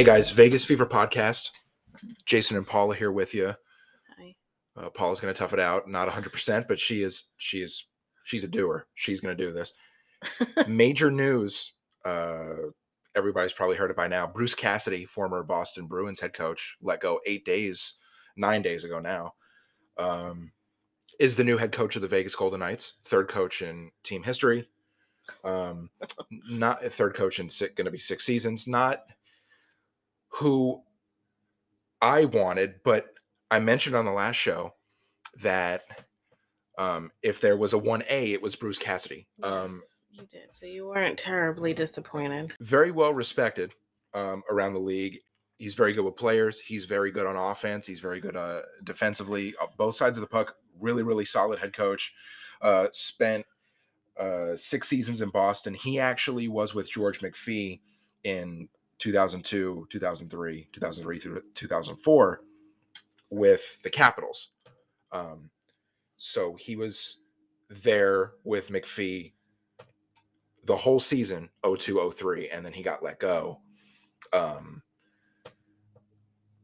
Hey guys, Vegas Fever podcast. Jason and Paula here with you. Hi. Uh, Paula's going to tough it out, not 100%, but she is she is she's a doer. She's going to do this. Major news. Uh, everybody's probably heard it by now. Bruce Cassidy, former Boston Bruins head coach, let go eight days, nine days ago now. Um, is the new head coach of the Vegas Golden Knights, third coach in team history. Um, not third coach in going to be six seasons. Not who I wanted, but I mentioned on the last show that um, if there was a one A, it was Bruce Cassidy. Um, yes, you did. So you weren't terribly disappointed. very well respected um, around the league. He's very good with players. He's very good on offense. He's very good uh, defensively. Uh, both sides of the puck. Really, really solid head coach. Uh, spent uh, six seasons in Boston. He actually was with George McPhee in 2002, 2003, 2003 through 2004 with the Capitals. Um, so he was there with McPhee the whole season 02 03 and then he got let go um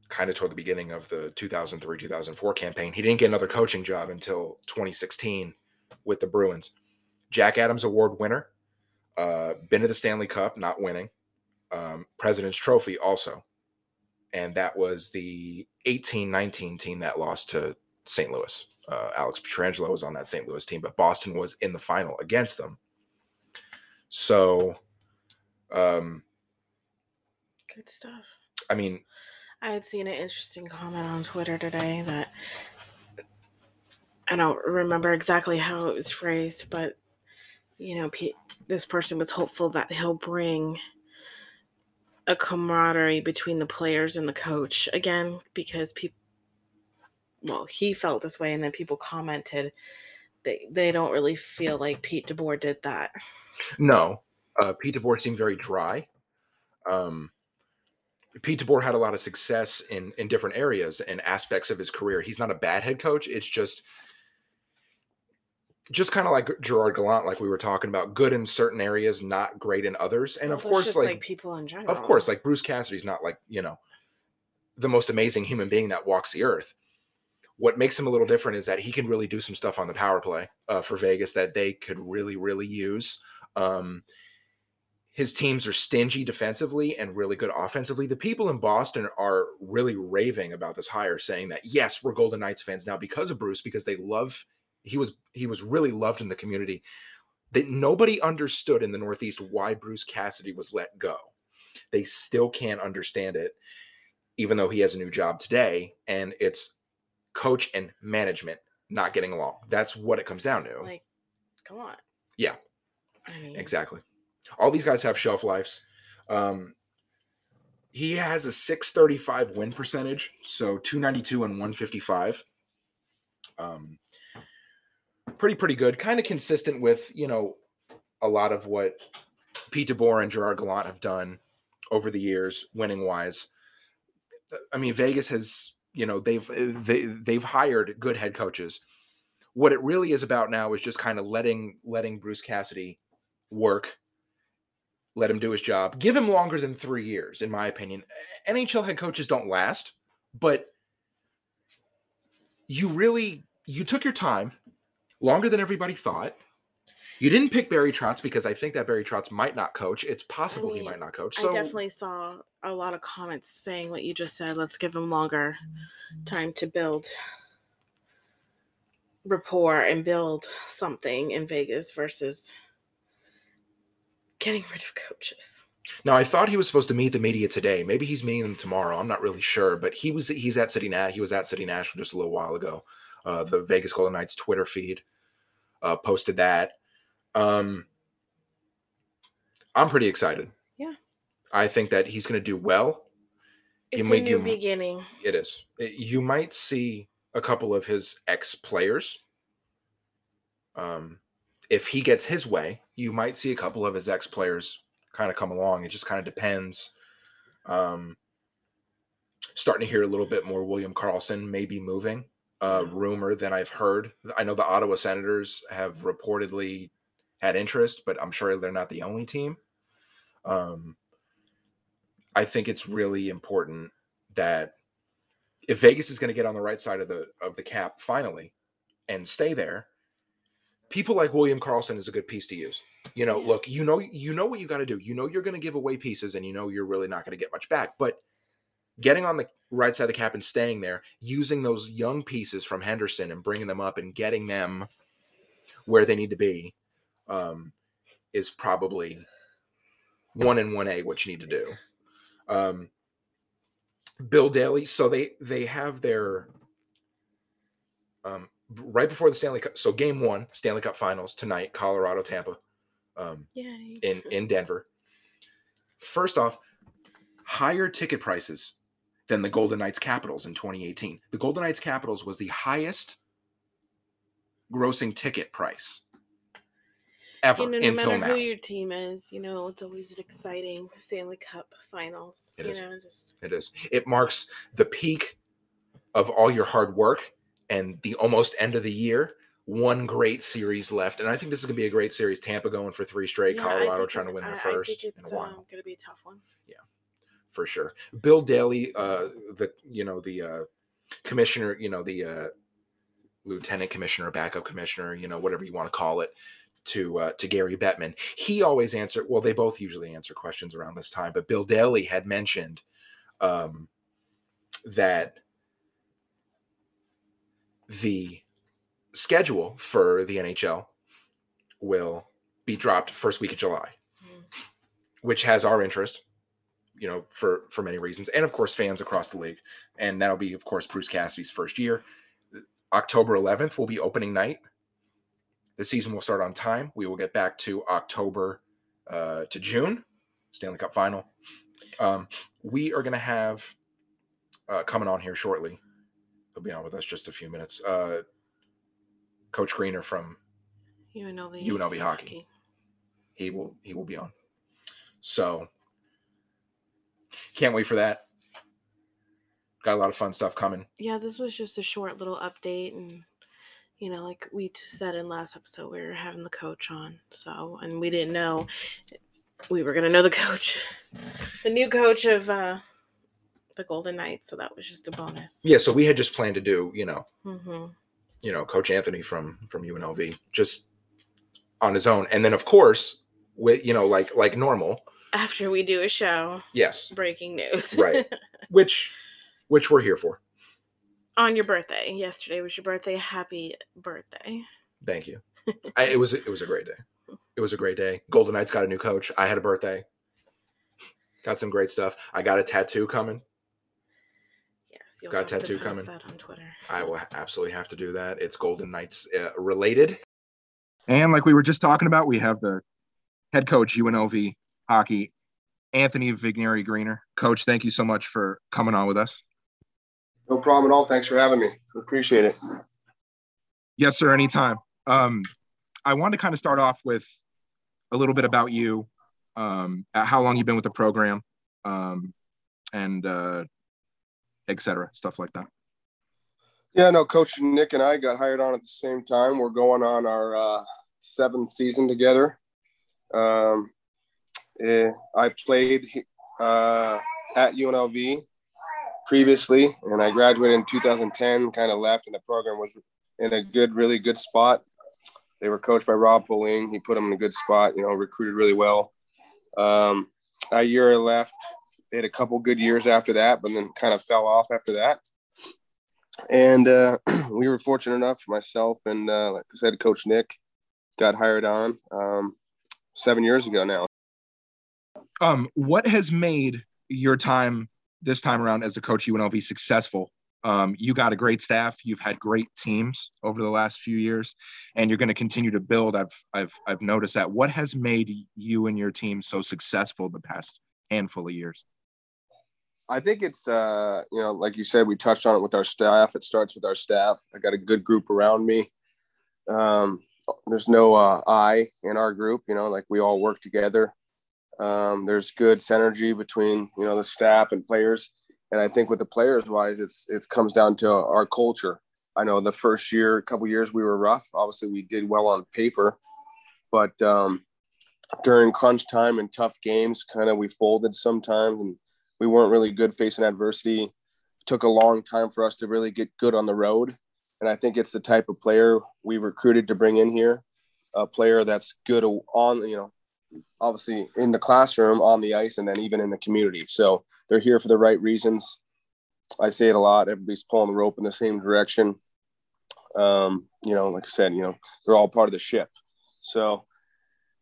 kind of toward the beginning of the 2003 2004 campaign. He didn't get another coaching job until 2016 with the bruins. Jack adams award winner uh been to the stanley cup not winning um president's trophy also. And that was the 18-19 team that lost to st louis. Uh, alex pietrangelo was on that st louis team but boston was in the final against them. So, um, Good stuff. I mean, I had seen an interesting comment on Twitter today that I don't remember exactly how it was phrased, but you know, this person was hopeful that he'll bring a camaraderie between the players and the coach again because people well, he felt this way and then people commented they they don't really feel like Pete DeBoer did that. no. Uh, Pete DeBoer seemed very dry. Um, Pete DeBoer had a lot of success in in different areas and aspects of his career. He's not a bad head coach. It's just just kind of like Gerard Gallant, like we were talking about, good in certain areas, not great in others. And Well, of course, just, like, people in general. of course, like Bruce Cassidy's not like you know the most amazing human being that walks the earth. What makes him a little different is that he can really do some stuff on the power play uh, for Vegas that they could really, really use. Um, his teams are stingy defensively and really good offensively. The people in Boston are really raving about this hire, saying that yes, we're Golden Knights fans now because of Bruce, because they love he was he was really loved in the community. That nobody understood in the Northeast why Bruce Cassidy was let go. They still can't understand it, even though he has a new job today, and it's coach and management not getting along. That's what it comes down to. Like, come on. Yeah. I mean, Exactly. All these guys have shelf lives. Um, he has a 635 win percentage, so 292 and 155. Um, pretty, pretty good. Kind of consistent with, you know, a lot of what Pete DeBoer and Gerard Gallant have done over the years, winning wise. I mean, Vegas has, you know, they've they, they've hired good head coaches. What it really is about now is just kind of letting letting Bruce Cassidy work, let him do his job. Give him longer than three years, in my opinion. NHL head coaches don't last, but you really you took your time longer than everybody thought. You didn't pick Barry Trotz because I think that Barry Trotz might not coach. It's possible he mean, might not coach. So I definitely saw a lot of comments saying what you just said. Let's give him longer time to build rapport and build something in Vegas versus getting rid of coaches. Now I thought he was supposed to meet the media today. Maybe he's meeting them tomorrow. I'm not really sure, but he was he's at City Nat. He was at City National just a little while ago. Uh, the Vegas Golden Knights Twitter feed uh, posted that. Um, I'm pretty excited. Yeah. I think that he's going to do well. You It's a new you- beginning. It is. You might see a couple of his ex players. Um, if he gets his way, you might see a couple of his ex players kind of come along. It just kind of depends. Um, starting to hear a little bit more William Karlsson maybe moving. Uh, rumor than I've heard. I know the Ottawa Senators have reportedly had interest, but I'm sure they're not the only team. Um, I think it's really important that if Vegas is going to get on the right side of the of the cap finally and stay there, people like William Karlsson is a good piece to use. You know, look, you know, you know what you got to do. You know, you're going to give away pieces, and you know you're really not going to get much back. But getting on the right side of the cap and staying there, using those young pieces from Henderson and bringing them up and getting them where they need to be, um, is probably one and one A what you need to do. Um, Bill Daly. So they they have their um, right before the Stanley Cup. So game one, Stanley Cup Finals tonight, Colorado Tampa, um, Yeah. in in Denver. First off, higher ticket prices than the Golden Knights Capitals in 2018. The Golden Knights Capitals was the highest grossing ticket price ever you know, no until matter now. who your team is, you know, it's always an exciting Stanley Cup finals. It you is. know, just It is. It marks the peak of all your hard work and the almost end of the year. One great series left, and I think this is gonna be a great series. Tampa going for three straight. Yeah, Colorado trying to win their I- I first think in it's a while, um, going to be a tough one. For sure. Bill Daly, uh, the you know the uh, commissioner, you know the uh, lieutenant commissioner, backup commissioner, you know whatever you want to call it, to uh, to Gary Bettman. He always answered. Well, they both usually answer questions around this time, but Bill Daly had mentioned um, that the schedule for the NHL will be dropped first week of July, Mm. which has our interest, you know, for for many reasons, and of course fans across the league. And that'll be, of course, Bruce Cassidy's first year. October 11th will be opening night. The season will start on time. We will get back to October uh, to June, Stanley Cup final. Um, we are going to have uh, coming on here shortly. He'll be on with us just a few minutes. Uh, Coach Greener from UNLV, UNLV hockey. he will he will be on. So can't wait for that. Got a lot of fun stuff coming. Yeah, this was just a short little update, and you know, like we said in last episode, we were having the coach on, so and we didn't know we were gonna know the coach, the new coach of uh the Golden Knights, so that was just a bonus. Yeah, so we had just planned to do, you know, hmm you know, Coach Anthony from from UNLV just on his own, and then of course, with you know, like like normal, After we do a show, yes, breaking news. Right. which which we're here for. on your birthday. Yesterday was your birthday. Happy birthday. Thank you. I, it was it was a great day. It was a great day. Golden Knights got a new coach. I had a birthday. Got some great stuff. I got a tattoo coming. Yes, you'll Got a have to tattoo post coming. that on Twitter. I will absolutely have to do that. It's Golden Knights uh, related. And like we were just talking about, we have the head coach UNLV hockey, Anthony Vignieri Greener. Coach, thank you so much for coming on with us. No problem at all. Thanks for having me. Appreciate it. Yes, sir. Anytime. Um, I wanted to kind of start off with a little bit about you, um, uh, how long you've been with the program, um, and uh, et cetera, stuff like that. Yeah, no, Coach Nick and I got hired on at the same time. We're going on our uh, seventh season together. Um, eh, I played uh, at UNLV previously, and I graduated in 2010. Kind of left, and the program was in a good, really good spot. They were coached by Rob Pauling. He put them in a good spot. You know, recruited really well. Um, a year left. They had a couple good years after that, but then kind of fell off after that. And uh, we were fortunate enough, myself and uh, like I said, Coach Nick got hired on um, seven years ago now. Um, what has made your time this time around as a coach UNLV successful? Um, you got a great staff. You've had great teams over the last few years, and you're going to continue to build. I've I've I've noticed that. What has made you and your team so successful the past handful of years? I think it's uh, you know, like you said, we touched on it with our staff. It starts with our staff. I got a good group around me. Um, there's no uh, I in our group. You know, like we all work together. Um, there's good synergy between you know the staff and players, and I think with the players wise, it's it comes down to our culture. I know the first year, a couple years, we were rough. Obviously, we did well on paper, but um, during crunch time and tough games, kind of we folded sometimes and we weren't really good facing adversity. It took a long time for us to really get good on the road. And I think it's the type of player we recruited to bring in here, a player that's good on, you know, obviously in the classroom, on the ice, and then even in the community. So they're here for the right reasons. I say it a lot. Everybody's pulling the rope in the same direction. Um, you know, like I said, you know, they're all part of the ship. So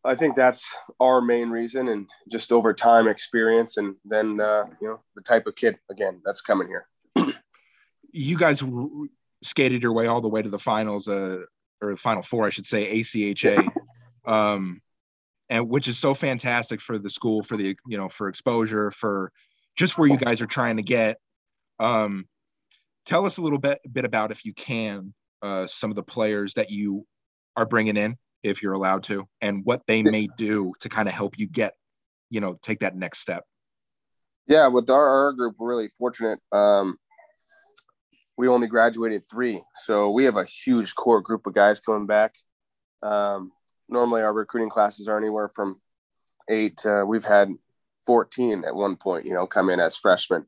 I think that's our main reason, and just over time experience, and then uh, you know the type of kid again that's coming here. you guys skated your way all the way to the finals, uh, or final four, I should say, ACHA, um, and which is so fantastic for the school, for the you know, for exposure, for just where you guys are trying to get. Um, tell us a little bit bit about, if you can, uh, some of the players that you are bringing in if you're allowed to, and what they may do to kind of help you get, you know, take that next step. Yeah, with our, our group, we're really fortunate. Um, we only graduated three, so we have a huge core group of guys coming back. Um, normally, our recruiting classes are anywhere from eight. Uh, we've had 14 at one point, you know, come in as freshmen,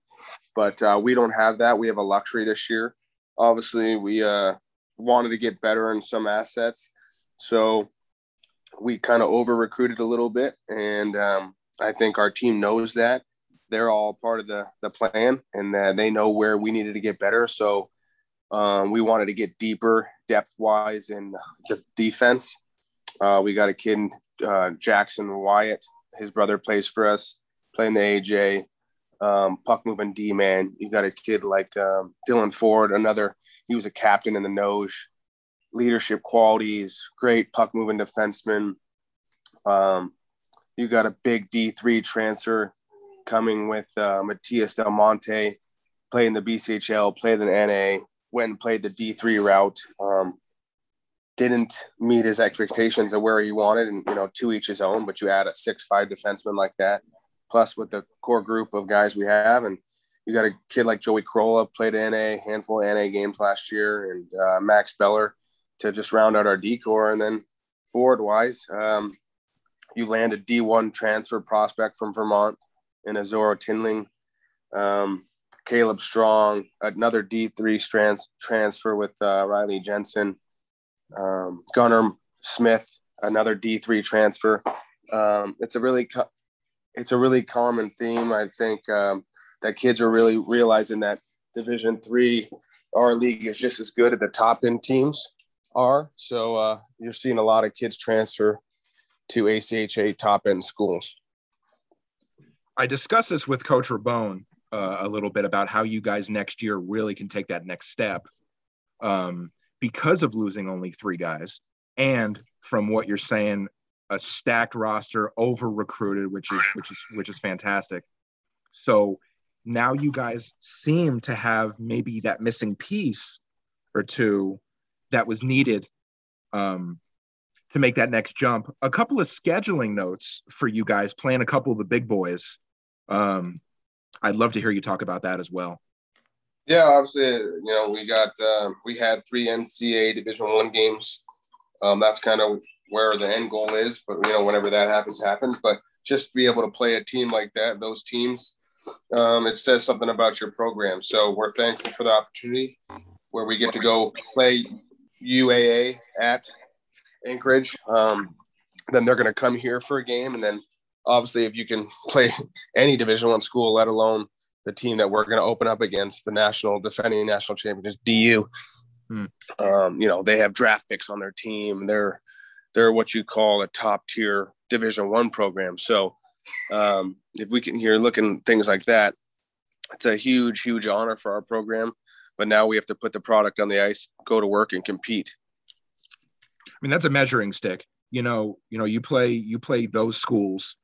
but uh, we don't have that. We have a luxury this year. Obviously, we uh, wanted to get better in some assets so we kind of over recruited a little bit, and um, I think our team knows that they're all part of the the plan, and that they know where we needed to get better. So um, we wanted to get deeper, depth wise, in the defense. Uh, we got a kid, uh, Jackson Wyatt. His brother plays for us, playing the AJ. Um, puck moving D man. You got a kid like um, Dylan Ford, another. He was a captain in the nose leadership qualities, great puck moving defenseman. Um, you got a big D3 transfer coming with uh, Matias Del Monte, playing the BCHL, played the NA, went and played the D3 route. Um, didn't meet his expectations of where he wanted, and you know, to each his own. But you add a six-five defenseman like that, plus with the core group of guys we have, and you got a kid like Joey Corolla, played NA, handful of NA games last year, and uh, Max Beller to just round out our decor. And then forward wise, um, you land a D1 transfer prospect from Vermont in Azoro Tinling. Um, Caleb Strong, another D3 trans- transfer with uh, Riley Jensen. Um, Gunnar Smith, another D3 transfer. Um, it's a really co- it's a really common theme. I think um, that kids are really realizing that Division three, our league is just as good at the top end teams are. So uh, you're seeing a lot of kids transfer to ACHA top end schools. I discussed this with Coach Rabone uh, a little bit about how you guys next year really can take that next step um, because of losing only three guys. And from what you're saying, a stacked roster, over recruited, which is which is which is fantastic. So now you guys seem to have maybe that missing piece or two that was needed um, to make that next jump. A couple of scheduling notes for you guys playing a couple of the big boys. Um, I'd love to hear you talk about that as well. Yeah, obviously, you know, we got uh, we had three NCAA Division One games. Um, that's kind of where the end goal is. But you know, whenever that happens, happens. But just to be able to play a team like that, those teams, um, it says something about your program. So we're thankful for the opportunity where we get to go play UAA at Anchorage, um, then they're going to come here for a game. And then obviously, if you can play any Division One school, let alone the team that we're going to open up against, the national defending national champions, DU. Hmm. Um, you know, they have draft picks on their team. They're they're what you call a top tier Division One program. So um, if we can hear looking things like that, it's a huge, huge honor for our program but now we have to put the product on the ice, go to work and compete. I mean, that's a measuring stick. You know, you know, you play you play those schools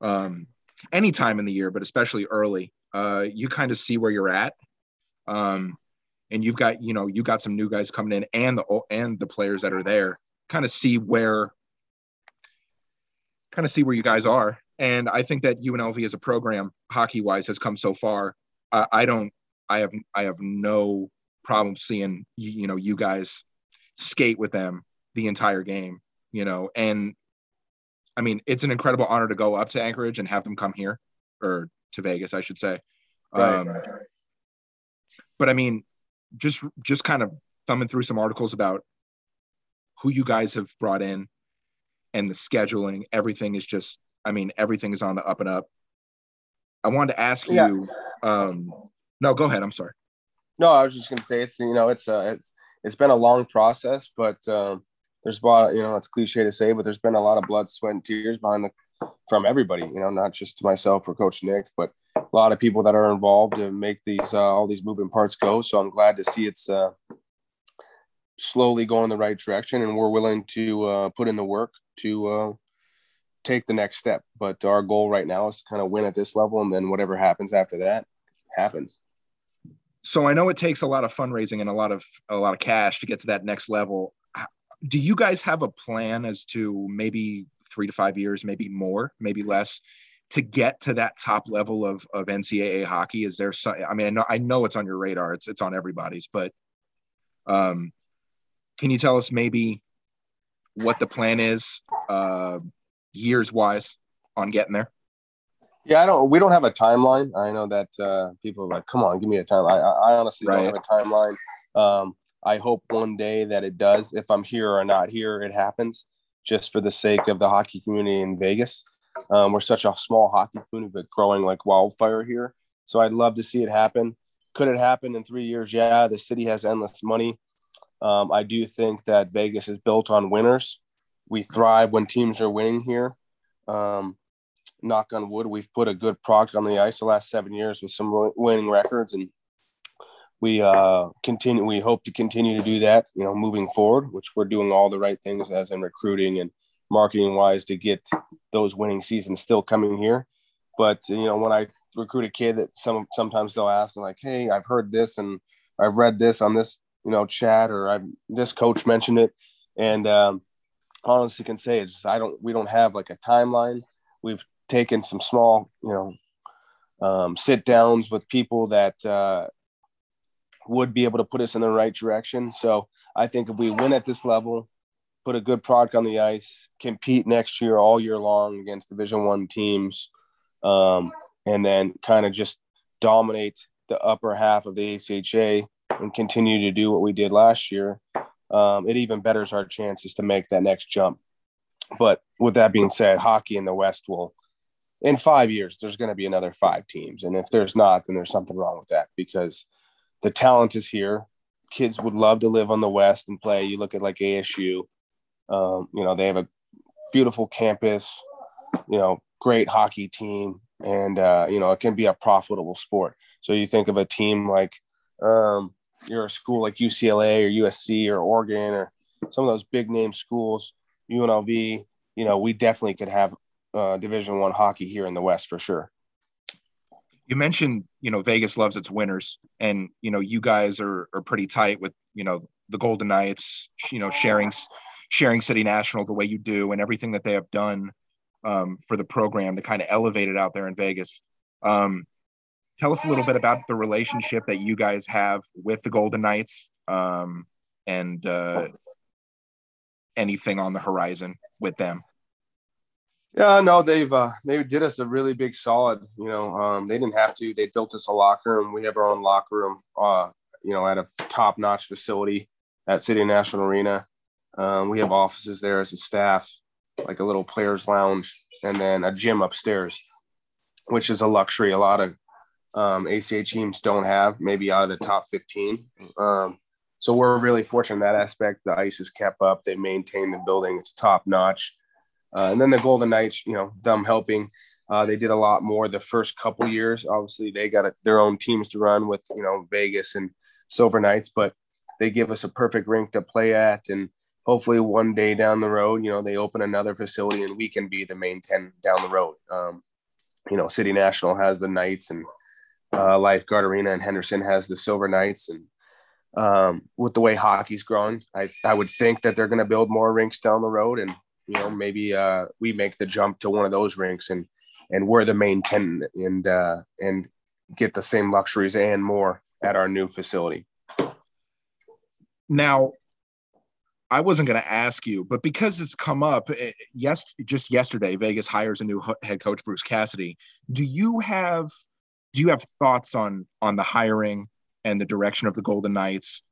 um any time in the year, but especially early. Uh you kind of see where you're at. Um and you've got, you know, you got some new guys coming in and the and the players that are there kind of see where kind of see where you guys are. And I think that UNLV as a program, hockey wise, has come so far. Uh, I don't I have I have no problem seeing you know you guys skate with them the entire game, you know, and I mean it's an incredible honor to go up to Anchorage and have them come here or to Vegas, I should say. Right, Um, right, right. but I mean, just just kind of thumbing through some articles about who you guys have brought in and the scheduling. Everything is just, I mean, everything is on the up and up. I wanted to ask Yeah. you. Um, no, go ahead. I'm sorry. No, I was just gonna say it's you know it's uh it's it's been a long process, but um, there's a lot you know it's cliche to say, but there's been a lot of blood, sweat, and tears behind the from everybody. You know, not just myself or Coach Nick, but a lot of people that are involved to make these uh, all these moving parts go. So I'm glad to see it's uh, slowly going in the right direction, and we're willing to uh, put in the work to uh, take the next step. But our goal right now is to kind of win at this level, and then whatever happens after that happens. So I know it takes a lot of fundraising and a lot of a lot of cash to get to that next level. Do you guys have a plan as to maybe three to five years, maybe more, maybe less, to get to that top level of of NCAA hockey? Is there some? I mean, I know I know it's on your radar. It's it's on everybody's, but um, can you tell us maybe what the plan is, uh, years wise, on getting there? Yeah, I don't. We don't have a timeline. I know that uh, people are like, "Come on, give me a time." I, I I honestly Right. don't have a timeline. Um, I hope one day that it does. If I'm here or not here, it happens. Just for the sake of the hockey community in Vegas, um, we're such a small hockey community, but growing like wildfire here. So I'd love to see it happen. Could it happen in three years? Yeah, the city has endless money. Um, I do think that Vegas is built on winners. We thrive when teams are winning here. Um, knock on wood, we've put a good product on the ice the last seven years with some winning records, and we uh, continue. We hope to continue to do that. You know, moving forward, which we're doing all the right things as in recruiting and marketing wise to get those winning seasons still coming here. But you know, when I recruit a kid, that some sometimes they'll ask me like, "Hey, I've heard this and I've read this on this you know chat or I this coach mentioned it," and um, honestly can say it's I don't we don't have like a timeline. We've taken some small, you know, um, sit downs with people that uh, would be able to put us in the right direction. So I think if we win at this level, put a good product on the ice, compete next year all year long against Division One teams, um, and then kind of just dominate the upper half of the ACHA and continue to do what we did last year, um, it even betters our chances to make that next jump. But with that being said, hockey in the West will, in five years, there's going to be another five teams. And if there's not, then there's something wrong with that because the talent is here. Kids would love to live on the West and play. You look at like ASU, um, you know, they have a beautiful campus, you know, great hockey team, and, uh, you know, it can be a profitable sport. So you think of a team like, um, you're a school like UCLA or USC or Oregon or some of those big name schools, UNLV, you know, we definitely could have uh, Division One hockey here in the West for sure. You mentioned you know vegas loves its winners and you know you guys are are pretty tight with you know the golden knights you know sharing sharing city national the way you do and everything that they have done um, for the program to kind of elevate it out there in vegas. Um, tell us a little bit about the relationship that you guys have with the golden knights um, and uh, anything on the horizon with them Yeah, no, they've uh, they did us a really big solid. You know, um, they didn't have to. They built us a locker room. We have our own locker room. Uh, you know, at a top notch facility at City National Arena. Um, we have offices there as a staff, like a little players' lounge, and then a gym upstairs, which is a luxury a lot of um, ACA teams don't have. Maybe out of the top fifteen. Um, so we're really fortunate in that aspect. The ice is kept up. They maintain the building. It's top notch. Uh, and then the Golden Knights, you know, them helping. Uh, they did a lot more the first couple years. Obviously, they got a, their own teams to run with, you know, Vegas and Silver Knights, but they give us a perfect rink to play at. And hopefully, one day down the road, you know, they open another facility and we can be the main 10 down the road. Um, you know, City National has the Knights and uh, Lifeguard Arena and Henderson has the Silver Knights. And um, with the way hockey's growing, I, I would think that they're going to build more rinks down the road and you know maybe uh, we make the jump to one of those rinks and and we're the main 10 and uh, and get the same luxuries and more at our new facility Now, I wasn't going to ask you, but because it's come up, eh, yes, just yesterday, Vegas hires a new head coach, Bruce Cassidy. Do you have do you have thoughts on on the hiring and the direction of the Golden Knights?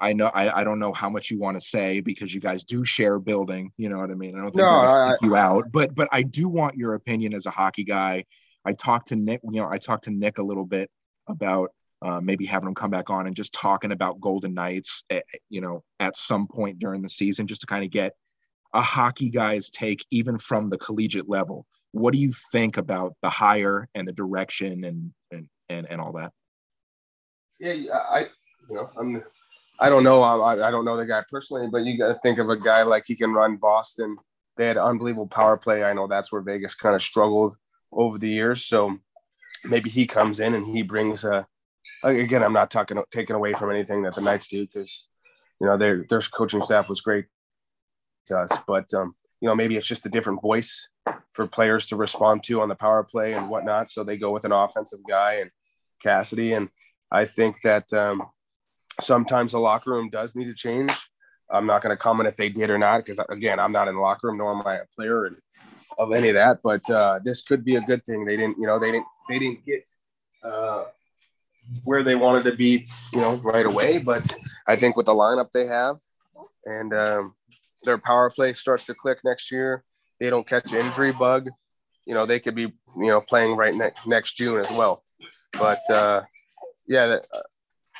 I know I, I don't know how much you want to say because you guys do share building. You know what I mean? I don't think No, I- you out, but but I do want your opinion as a hockey guy. I talked to Nick. You know, I talked to Nick a little bit about uh, maybe having him come back on and just talking about Golden Knights. eh, You know, at some point during the season, just to kind of get a hockey guy's take, even from the collegiate level. What do you think about the hire and the direction and and and, and all that? Yeah, yeah, I, you know, I'm, I don't know, I, I don't know the guy personally, but you got to think of a guy like he can run Boston. They had unbelievable power play. I know that's where Vegas kind of struggled over the years. So maybe he comes in and he brings a. Again, I'm not talking taking away from anything that the Knights do because, you know, their their coaching staff was great to us, but um, you know, maybe it's just a different voice for players to respond to on the power play and whatnot. So they go with an offensive guy and Cassidy and I think that um, sometimes the locker room does need to change. I'm not going to comment if they did or not because again, I'm not in the locker room, nor am I a player and of any of that. But uh, this could be a good thing. They didn't, you know, they didn't, they didn't get uh, where they wanted to be, you know, right away. But I think with the lineup they have and um, their power play starts to click next year, they don't catch injury bug. You know, they could be, you know, playing right next next June as well. But uh, yeah, that,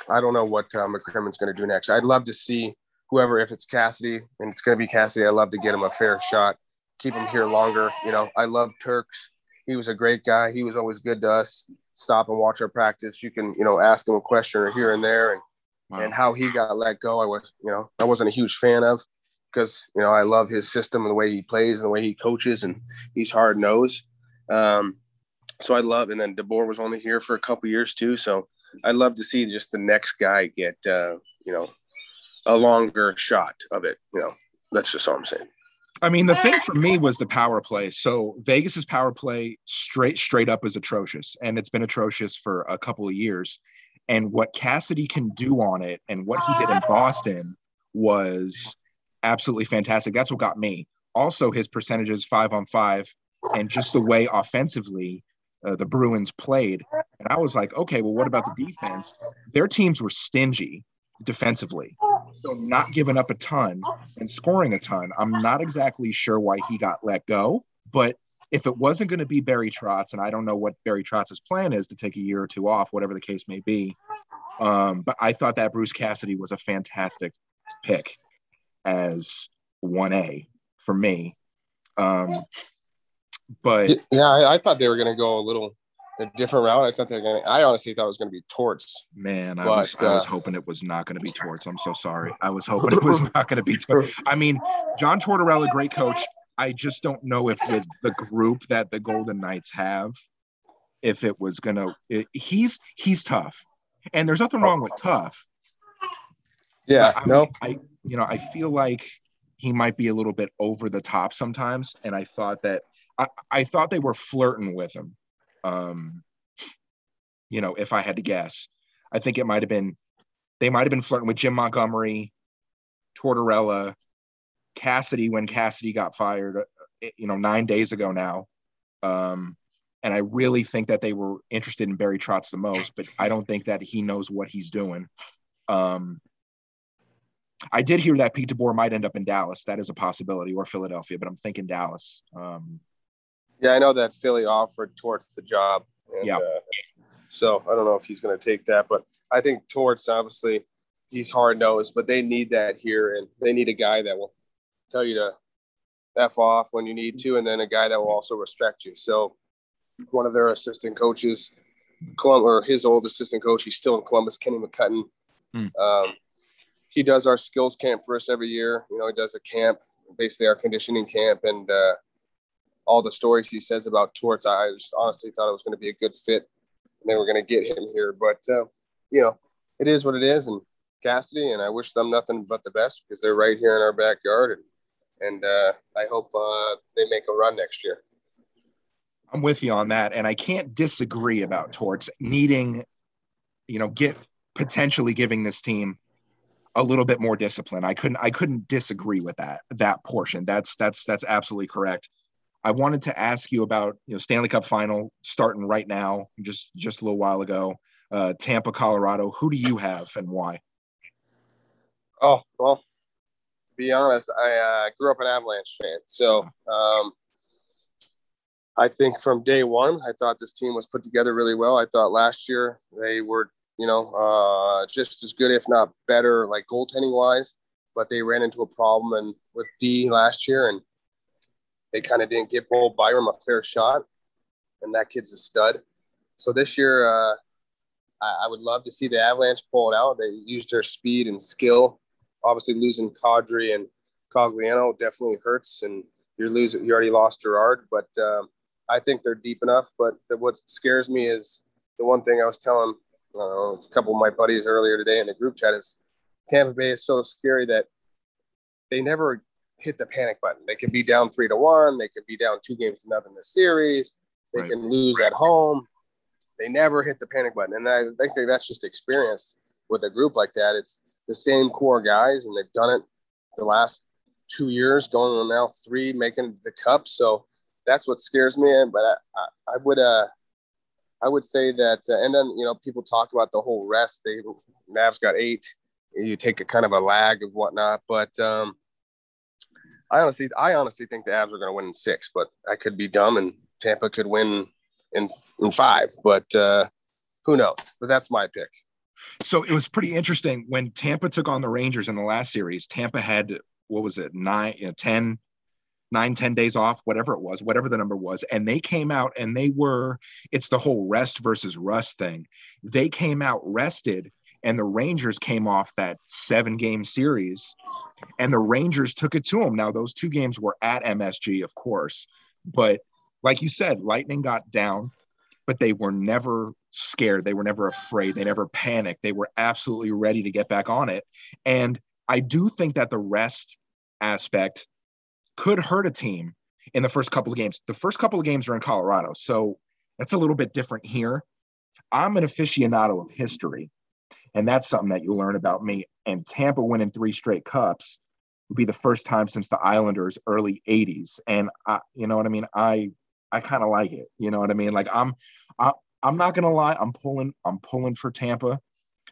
I don't know what uh, McCrimmon's going to do next. I'd love to see whoever, if it's Cassidy and it's going to be Cassidy, I'd love to get him a fair shot, keep him here longer. You know, I love Turks. He was a great guy. He was always good to us. Stop and watch our practice. You can, you know, ask him a question or here and there. And, Wow. and how he got let go, I was, you know, I wasn't a huge fan of because, you know, I love his system and the way he plays and the way he coaches and he's hard nosed. Um, so I love, and then DeBoer was only here for a couple years too. So I'd love to see just the next guy get, uh, you know, a longer shot of it. You know, that's just all I'm saying. I mean, the thing for me was the power play. So Vegas's power play straight straight up is atrocious, and it's been atrocious for a couple of years. And what Cassidy can do on it, and what he did in Boston, was absolutely fantastic. That's what got me. Also, his percentages five on five, and just the way offensively uh, the Bruins played. And I was like, okay, well, what about the defense? Their teams were stingy defensively, so not giving up a ton and scoring a ton. I'm not exactly sure why he got let go, but if it wasn't going to be Barry Trotz, and I don't know what Barry Trotz's plan is to take a year or two off, whatever the case may be, um, but I thought that Bruce Cassidy was a fantastic pick as 1A for me. Um, but Yeah, I, I thought they were going to go a little a different route. I thought they were going to, I honestly thought it was going to be Torts. man, I was, But, I was uh, hoping it was not going to be Torts. I'm so sorry. I was hoping it was not going to be Torts. I mean, John Tortorella, great coach. I just don't know if with the group that the Golden Knights have, if it was gonna. It, he's he's tough, and there's nothing wrong with tough. Yeah, I, no, I you know I feel like he might be a little bit over the top sometimes, and I thought that I, I thought they were flirting with him. Um, you know, if I had to guess, I think it might have been they might have been flirting with Jim Montgomery, Tortorella, Cassidy when Cassidy got fired. uh, You know, nine days ago now. Um, and I really think that they were interested in Barry Trotz the most, but I don't think that he knows what he's doing. Um, I did hear that Pete DeBoer might end up in Dallas. That is a possibility, or Philadelphia, but I'm thinking Dallas. Um, yeah, I know that Philly offered Torts the job. Yeah. Uh, so I don't know if he's going to take that, but I think Torts, obviously, he's hard nosed, but they need that here. And they need a guy that will tell you to F off when you need to, and then a guy that will also respect you. So one of their assistant coaches, Colum- or his old assistant coach, he's still in Columbus, Kenny McCudden. Hmm. Um, he does our skills camp for us every year. You know, he does a camp, basically our conditioning camp, and uh, all the stories he says about Torts. I just honestly thought it was going to be a good fit, and they were going to get him here. But uh, you know, it is what it is, and Cassidy, and I wish them nothing but the best because they're right here in our backyard, and and uh, I hope uh, they make a run next year. I'm with you on that, and I can't disagree about Torts needing, you know, get potentially giving this team a little bit more discipline. I couldn't I couldn't disagree with that that portion. That's that's that's absolutely correct. I wanted to ask you about you know Stanley Cup final starting right now, just just a little while ago. Uh, Tampa, Colorado. Who do you have and why? Oh well, to be honest, I uh, grew up an Avalanche fan, so um, I think from day one, I thought this team was put together really well. I thought last year they were, you know, uh, just as good, if not better, like goaltending wise. But they ran into a problem and with D last year, and they kind of didn't give Bo Byram a fair shot. And that kid's a stud. So this year, uh, I, I would love to see the Avalanche pull it out. They used their speed and skill. Obviously, losing Kadri and Cogliano definitely hurts, and you're losing. You already lost Girard, but um, I think they're deep enough. But the, what scares me is the one thing I was telling a couple of my buddies earlier today in the group chat is Tampa Bay is so scary that they never hit the panic button. They can be down three to one. They can be down two games to nothing in the series. They right. can lose at home. They never hit the panic button, and I think that's just experience with a group like that. It's the same core guys, and they've done it the last two years, going on now three, making the cup. So that's what scares me. But I, I, I would uh I would say that, uh, and then you know people talk about the whole rest. They Mavs got eight. You take a kind of a lag of whatnot, but um, I honestly, I honestly think the Avs are going to win in six. But I could be dumb, and Tampa could win in in five. But uh, who knows? But that's my pick. So it was pretty interesting when Tampa took on the Rangers in the last series. Tampa had what was it nine, you know, 10, nine, 10 days off, whatever it was, whatever the number was. And they came out and they were, it's the whole rest versus rust thing. They came out rested and the Rangers came off that seven game series and the Rangers took it to them. Now, those two games were at MSG, of course, but like you said, Lightning got down, but they were never scared. They were never afraid. They never panicked. They were absolutely ready to get back on it. And I do think that the rest aspect could hurt a team in the first couple of games. The first couple of games are in Colorado, so that's a little bit different here. I'm an aficionado of history, and that's something that you learn about me. And Tampa winning three straight cups would be the first time since the Islanders' early '80s, and I, you know what I mean. I I kind of like it. You know what I mean? Like I'm I, I'm not gonna lie. I'm pulling I'm pulling for Tampa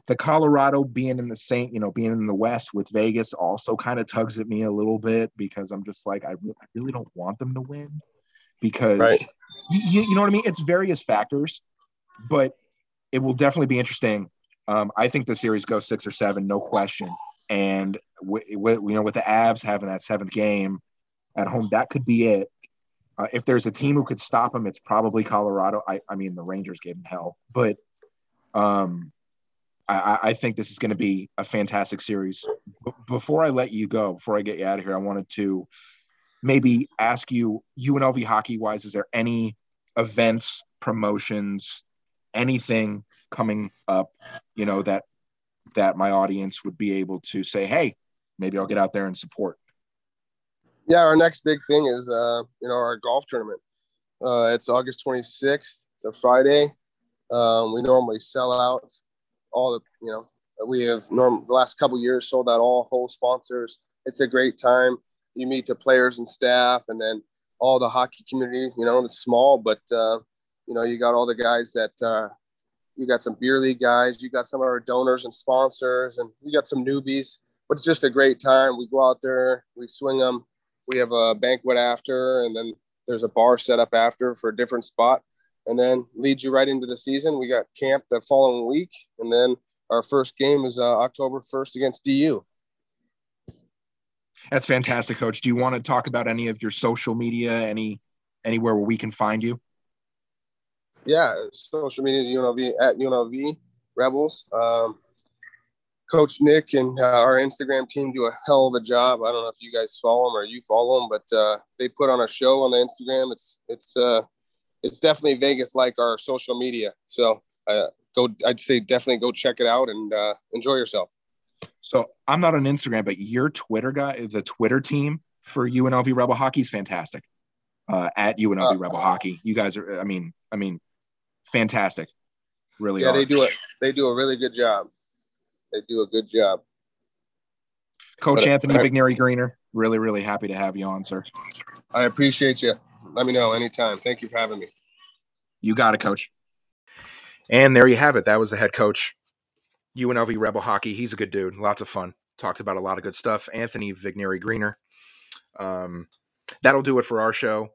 the Colorado being in the same, you know, being in the West with Vegas also kind of tugs at me a little bit because I'm just like, I, re- I really don't want them to win because right. you, you know what I mean? It's various factors, but it will definitely be interesting. Um, I think the series goes six or seven, no question. And w- w- you know, with the Avs having that seventh game at home, that could be it. Uh, if there's a team who could stop them, it's probably Colorado. I, I mean, the Rangers gave them hell, but um, I, I think this is going to be a fantastic series. B- before I let you go, before I get you out of here, I wanted to maybe ask you, UNLV hockey wise, is there any events, promotions, anything coming up, you know, that that my audience would be able to say, hey, maybe I'll get out there and support? Yeah, our next big thing is uh, you know, our golf tournament. Uh, it's August 26th. It's a Friday. Um, we normally sell out all the you know we have norm the last couple years sold out all whole sponsors. It's a great time. You meet the players and staff, and then all the hockey community. You know, it's small, but uh, you know you got all the guys that uh, you got some beer league guys. You got some of our donors and sponsors, and you got some newbies. But it's just a great time. We go out there, we swing them. We have a banquet after, and then there's a bar set up after for a different spot and then leads you right into the season. We got camp the following week, and then our first game is uh, October 1st against DU. That's fantastic, Coach. Do you want to talk about any of your social media, any anywhere where we can find you? Yeah, social media is UNLV at UNLV Rebels. Um, Coach Nick and uh, our Instagram team do a hell of a job. I don't know if you guys follow them or you follow them, but uh, they put on a show on the Instagram. It's it's uh, it's definitely Vegas like our social media. So uh, go, I'd say definitely go check it out and uh, enjoy yourself. So I'm not on Instagram, but your Twitter guy, the Twitter team for UNLV Rebel Hockey is fantastic. Uh, at UNLV uh, Rebel Hockey, you guys are, I mean, I mean, fantastic. Really, yeah, are. they do it. They do a really good job. They do a good job. Coach But, uh, Anthony I- Vignieri Greener, really, really happy to have you on, sir. I appreciate you. Let me know anytime. Thank you for having me. You got it, coach. And there you have it. That was the head coach, UNLV Rebel Hockey. He's a good dude. Lots of fun. Talked about a lot of good stuff. Anthony Vignieri Greener. Um, that'll do it for our show.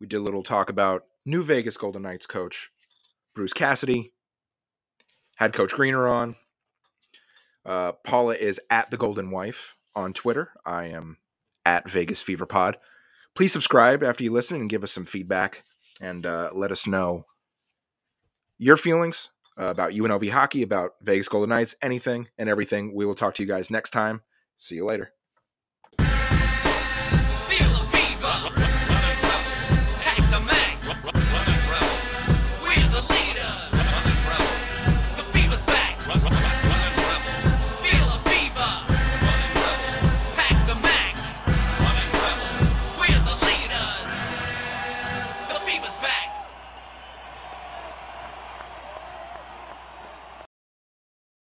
We did a little talk about New Vegas Golden Knights coach Bruce Cassidy. Had Coach Greener on. Uh, Paula is at the Golden Wife on Twitter. I am at Vegas Fever Pod. Please subscribe after you listen and give us some feedback and uh, let us know your feelings uh, about UNLV hockey, about Vegas Golden Knights, anything and everything. We will talk to you guys next time. See you later.